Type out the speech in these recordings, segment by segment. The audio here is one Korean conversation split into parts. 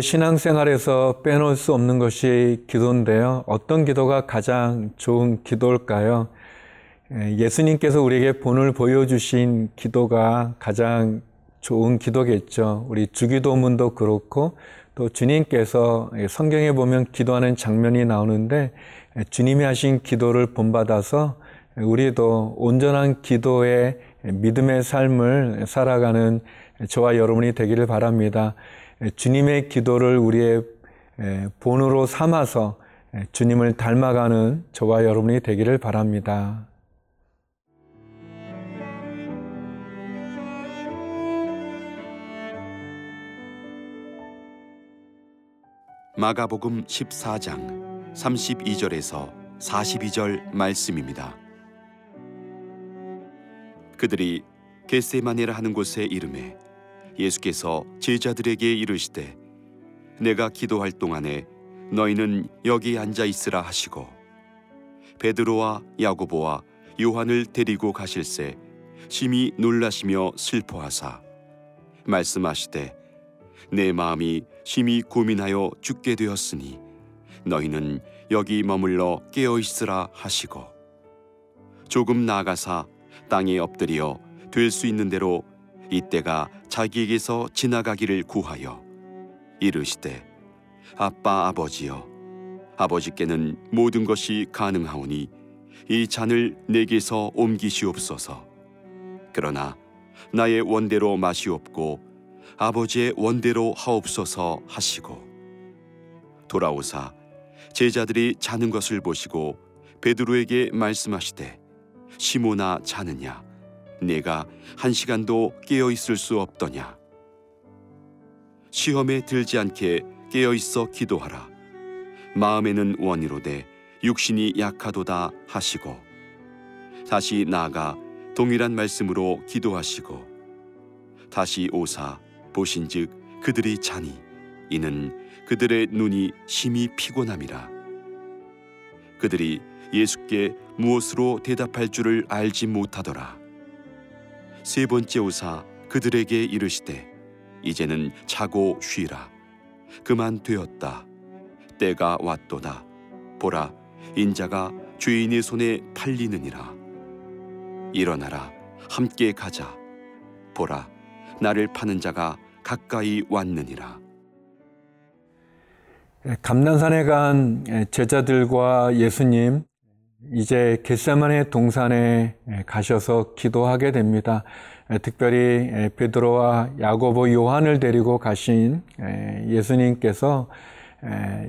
신앙생활에서 빼놓을 수 없는 것이 기도인데요. 어떤 기도가 가장 좋은 기도일까요? 예수님께서 우리에게 본을 보여주신 기도가 가장 좋은 기도겠죠. 우리 주기도문도 그렇고 또 주님께서 성경에 보면 기도하는 장면이 나오는데 주님이 하신 기도를 본받아서 우리도 온전한 기도의 믿음의 삶을 살아가는 저와 여러분이 되기를 바랍니다. 주님의 기도를 우리의 본으로 삼아서 주님을 닮아가는 저와 여러분이 되기를 바랍니다. 마가복음 14장 32절에서 42절 말씀입니다. 그들이 겟세마네라 하는 곳에 이름에 예수께서 제자들에게 이르시되 내가 기도할 동안에 너희는 여기 앉아 있으라 하시고 베드로와 야고보와 요한을 데리고 가실새 심히 놀라시며 슬퍼하사 말씀하시되 내 마음이 심히 고민하여 죽게 되었으니 너희는 여기 머물러 깨어 있으라 하시고 조금 나아가사 땅에 엎드려 될 수 있는 대로 이때가 자기에게서 지나가기를 구하여 이르시되 아빠 아버지여 아버지께는 모든 것이 가능하오니 이 잔을 내게서 옮기시옵소서. 그러나 나의 원대로 마시옵고 아버지의 원대로 하옵소서 하시고 돌아오사 제자들이 자는 것을 보시고 베드로에게 말씀하시되 시모나 자느냐 내가 한 시간도 깨어 있을 수 없더냐? 시험에 들지 않게 깨어 있어 기도하라. 마음에는 원이로되 육신이 약하도다 하시고 다시 나아가 동일한 말씀으로 기도하시고 다시 오사 보신즉 그들이 자니 이는 그들의 눈이 심히 피곤함이라. 그들이 예수께 무엇으로 대답할 줄을 알지 못하더라 세 번째 오사 그들에게 이르시되 이제는 자고 쉬라. 그만 되었다. 때가 왔도다. 보라 인자가 죄인의 손에 팔리느니라. 일어나라. 함께 가자. 보라 나를 파는 자가 가까이 왔느니라. 감난산에 간 제자들과 예수님 이제 겟세만의 동산에 가셔서 기도하게 됩니다. 특별히 베드로와 야고보 요한을 데리고 가신 예수님께서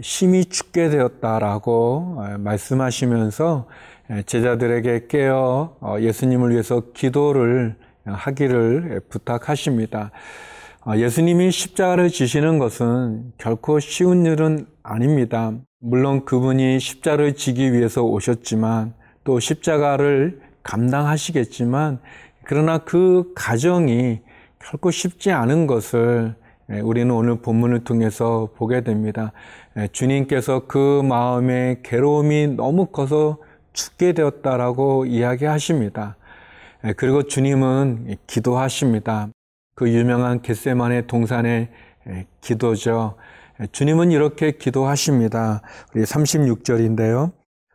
심히 춥게 되었다라고 말씀하시면서 제자들에게 깨어 어, 예수님을 위해서 기도를 하기를 부탁하십니다. 어, 예수님이 십자가를 지시는 것은 결코 쉬운 일은 아닙니다. 물론 그분이 십자를 지기 위해서 오셨지만 또 십자가를 감당하시겠지만 그러나 그 가정이 결코 쉽지 않은 것을 예, 우리는 오늘 본문을 통해서 보게 됩니다. 예, 주님께서 그 마음의 괴로움이 너무 커서 죽게 되었다라고 이야기하십니다. 예, 그리고 주님은 기도하십니다. 그 유명한 겟세만의 동산의 기도죠. 주님은 이렇게 기도하십니다. 우리 36절인데요.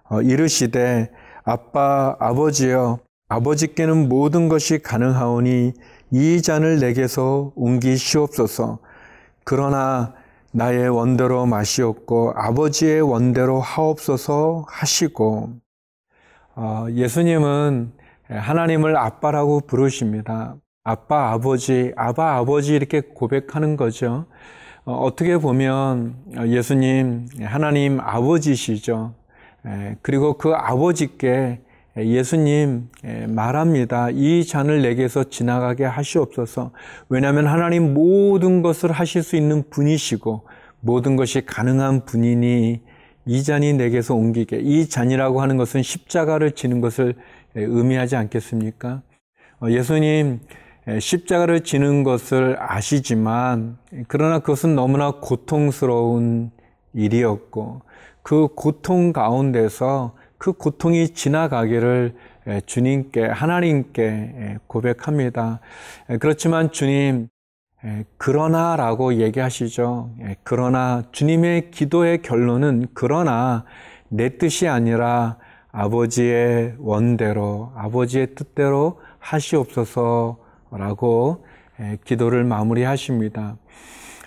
어, 이르시되 아빠 아버지여 아버지께는 모든 것이 가능하오니 이 잔을 내게서 옮기시옵소서. 그러나 나의 원대로 마시옵고 아버지의 원대로 하옵소서 하시고 어, 예수님은 하나님을 아빠라고 부르십니다. 아빠 아버지 아바 아버지 이렇게 고백하는 거죠. 어, 어떻게 보면 예수님 하나님 아버지시죠. 그리고 그 아버지께 예수님 말합니다. 이 잔을 내게서 지나가게 하시옵소서. 왜냐하면 하나님 모든 것을 하실 수 있는 분이시고 모든 것이 가능한 분이니 이 잔이 내게서 옮기게. 이 잔이라고 하는 것은 십자가를 지는 것을 의미하지 않겠습니까? 어, 예수님 십자가를 지는 것을 아시지만 그러나 그것은 너무나 고통스러운 일이었고 그 고통 가운데서 그 고통이 지나가기를 주님께 하나님께 고백합니다. 그렇지만 주님 예, 그러나라고 얘기하시죠. 예, 그러나 주님의 기도의 결론은 그러나 내 뜻이 아니라 아버지의 원대로 아버지의 뜻대로 하시옵소서 라고 예, 기도를 마무리하십니다.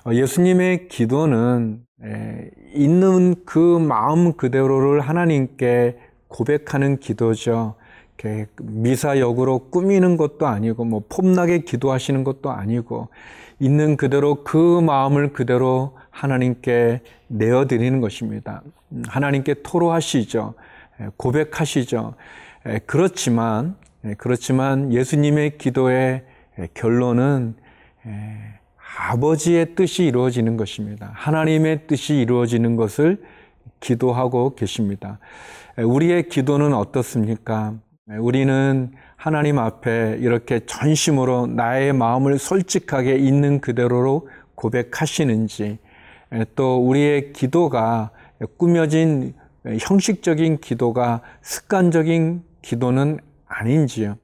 어, 예수님의 기도는 예, 있는 그 마음 그대로를 하나님께 고백하는 기도죠. 미사역으로 꾸미는 것도 아니고 뭐 폼나게 기도하시는 것도 아니고 있는 그대로 그 마음을 그대로 하나님께 내어 드리는 것입니다. 음, 하나님께 토로하시죠. 예, 고백하시죠. 예, 그렇지만 예, 그렇지만 예수님의 기도의 결론은 아버지의 뜻이 이루어지는 것입니다. 하나님의 뜻이 이루어지는 것을 기도하고 계십니다. 우리의 기도는 어떻습니까? 우리는 하나님 앞에 이렇게 전심으로 나의 마음을 솔직하게 있는 그대로로 고백하시는지, 또 우리의 기도가 꾸며진 형식적인 기도가 습관적인 기도는 아닌지요.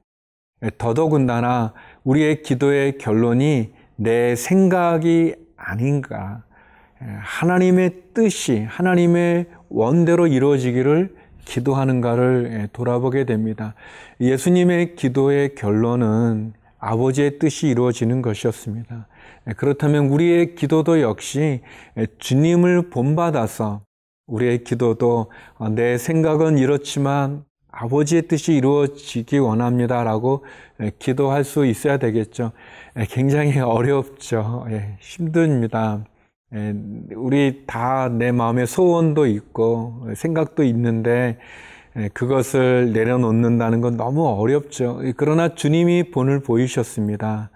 더더군다나 우리의 기도의 결론이 내 생각이 아닌가. 하나님의 뜻이 하나님의 원대로 이루어지기를 기도하는가를 돌아보게 됩니다. 예수님의 기도의 결론은 아버지의 뜻이 이루어지는 것이었습니다. 그렇다면 우리의 기도도 역시 주님을 본받아서 우리의 기도도 내 생각은 이렇지만 아버지의 뜻이 이루어지기 원합니다라고 기도할 수 있어야 되겠죠. 굉장히 어렵죠. 예, 힘듭니다. 예, 우리 다 내 마음에 소원도 있고 생각도 있는데 예, 그것을 내려놓는다는 건 너무 어렵죠. 그러나 주님이 본을 보이셨습니다.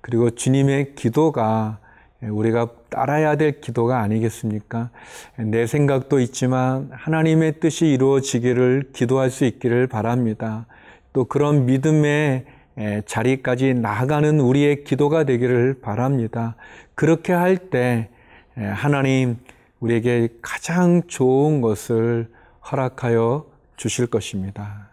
그리고 주님의 기도가 우리가 따라야 될 기도가 아니겠습니까? 내 생각도 있지만 하나님의 뜻이 이루어지기를 기도할 수 있기를 바랍니다. 또 그런 믿음의 자리까지 나아가는 우리의 기도가 되기를 바랍니다. 그렇게 할 때 하나님 우리에게 가장 좋은 것을 허락하여 주실 것입니다.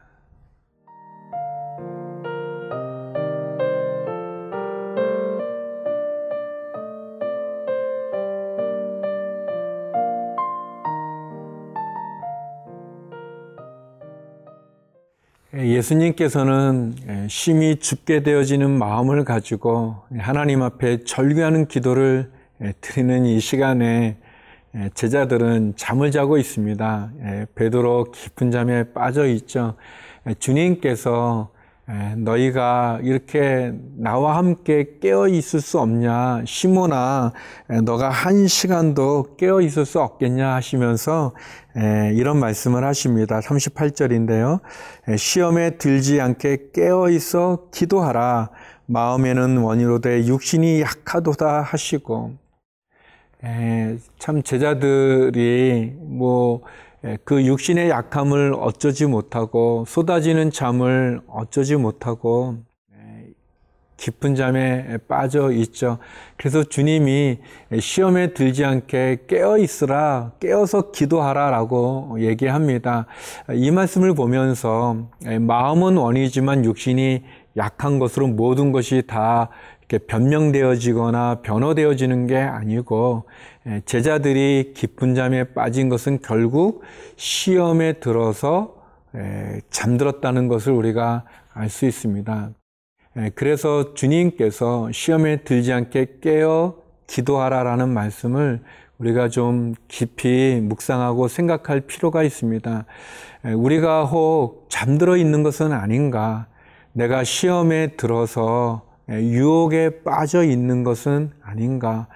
예수님께서는 심히 죽게 되어지는 마음을 가지고 하나님 앞에 절규하는 기도를 드리는 이 시간에 제자들은 잠을 자고 있습니다. 베드로 깊은 잠에 빠져 있죠. 주님께서 너희가 이렇게 나와 함께 깨어 있을 수 없냐? 시모나, 너가 한 시간도 깨어 있을 수 없겠냐? 하시면서 이런 말씀을 하십니다. 38절인데요. 시험에 들지 않게 깨어 있어 기도하라. 마음에는 원이로 되 육신이 약하도다 하시고, 참 제자들이 뭐 예, 그 육신의 약함을 어쩌지 못하고 쏟아지는 잠을 어쩌지 못하고 예, 깊은 잠에 빠져 있죠. 그래서 주님이 시험에 들지 않게 깨어 있으라, 깨어서 기도하라 라고 얘기합니다. 이 말씀을 보면서 예, 마음은 원이지만 육신이 약한 것으로 모든 것이 다 변명되어지거나 변호되어지는 게 아니고 예, 제자들이 깊은 잠에 빠진 것은 결국 시험에 들어서 예, 잠들었다는 것을 우리가 알 수 있습니다. 예, 그래서 주님께서 시험에 들지 않게 깨어 기도하라라는 말씀을 우리가 좀 깊이 묵상하고 생각할 필요가 있습니다. 우리가 혹 잠들어 있는 것은 아닌가? 내가 시험에 들어서 유혹에 빠져 있는 것은 아닌가.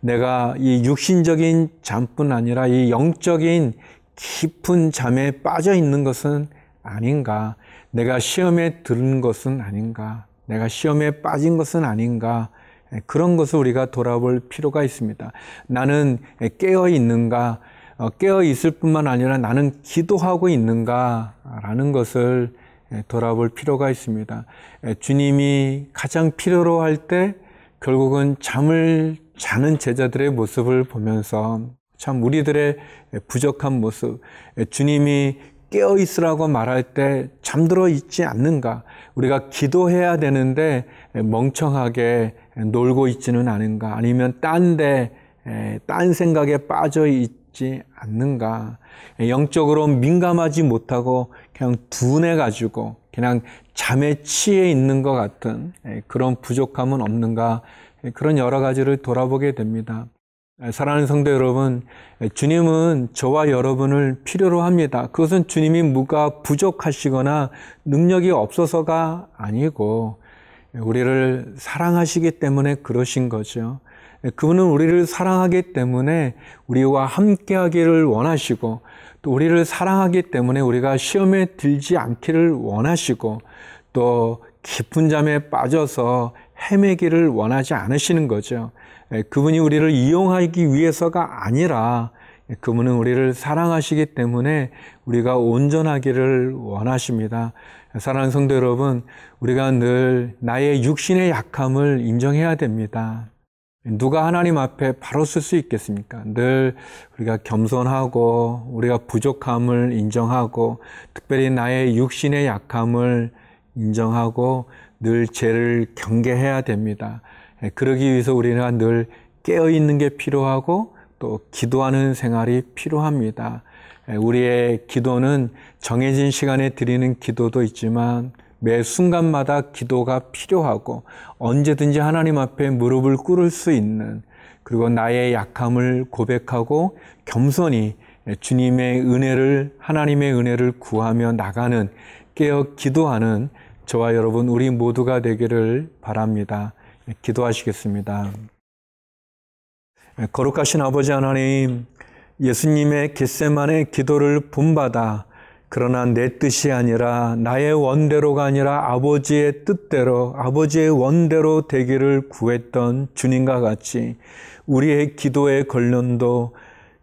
내가 이 육신적인 잠뿐 아니라 이 영적인 깊은 잠에 빠져 있는 것은 아닌가. 내가 시험에 들은 것은 아닌가. 내가 시험에 빠진 것은 아닌가. 그런 것을 우리가 돌아볼 필요가 있습니다. 나는 깨어 있는가? 어, 깨어 있을 뿐만 아니라 나는 기도하고 있는가라는 것을 예, 돌아볼 필요가 있습니다. 예, 주님이 가장 필요로 할 때 결국은 잠을 자는 제자들의 모습을 보면서 참 우리들의 부족한 모습, 예, 주님이 깨어 있으라고 말할 때 잠들어 있지 않는가? 우리가 기도해야 되는데 멍청하게 놀고 있지는 않은가? 아니면 딴 데, 딴 생각에 빠져 있 지 않는가? 영적으로 민감하지 못하고 그냥 둔해 가지고 그냥 잠에 취해 있는 것 같은 그런 부족함은 없는가? 그런 여러 가지를 돌아보게 됩니다. 사랑하는 성도 여러분, 주님은 저와 여러분을 필요로 합니다. 그것은 주님이 뭐가 부족하시거나 능력이 없어서가 아니고 우리를 사랑하시기 때문에 그러신 거죠. 그분은 우리를 사랑하기 때문에 우리와 함께 하기를 원하시고 또 우리를 사랑하기 때문에 우리가 시험에 들지 않기를 원하시고 또 깊은 잠에 빠져서 헤매기를 원하지 않으시는 거죠. 그분이 우리를 이용하기 위해서가 아니라 그분은 우리를 사랑하시기 때문에 우리가 온전하기를 원하십니다. 사랑하는 성도 여러분, 우리가 늘 나의 육신의 약함을 인정해야 됩니다. 누가 하나님 앞에 바로 쓸 수 있겠습니까? 늘 우리가 겸손하고 우리가 부족함을 인정하고 특별히 나의 육신의 약함을 인정하고 늘 죄를 경계해야 됩니다. 그러기 위해서 우리가 늘 깨어 있는 게 필요하고 또 기도하는 생활이 필요합니다. 우리의 기도는 정해진 시간에 드리는 기도도 있지만 매 순간마다 기도가 필요하고 언제든지 하나님 앞에 무릎을 꿇을 수 있는 그리고 나의 약함을 고백하고 겸손히 주님의 은혜를 하나님의 은혜를 구하며 나가는 깨어 기도하는 저와 여러분 우리 모두가 되기를 바랍니다. 기도하시겠습니다. 거룩하신 아버지 하나님, 예수님의 겟세만의 기도를 본받아 그러나 내 뜻이 아니라 나의 원대로가 아니라 아버지의 뜻대로 아버지의 원대로 되기를 구했던 주님과 같이 우리의 기도의 걸련도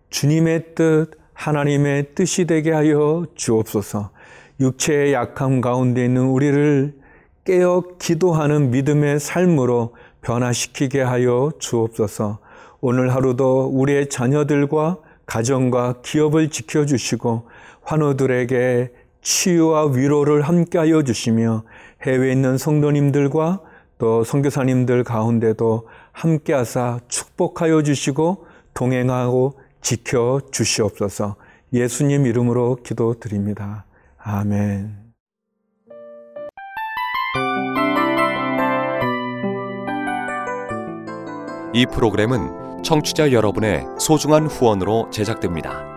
주님의 뜻, 하나님의 뜻이 되게 하여 주옵소서. 육체의 약함 가운데 있는 우리를 깨어 기도하는 믿음의 삶으로 변화시키게 하여 주옵소서. 오늘 하루도 우리의 자녀들과 가정과 기업을 지켜주시고 환우들에게 치유와 위로를 함께하여 주시며 해외에 있는 성도님들과 또 선교사님들 가운데도 함께하사 축복하여 주시고 동행하고 지켜 주시옵소서. 예수님 이름으로 기도드립니다. 아멘. 이 프로그램은 청취자 여러분의 소중한 후원으로 제작됩니다.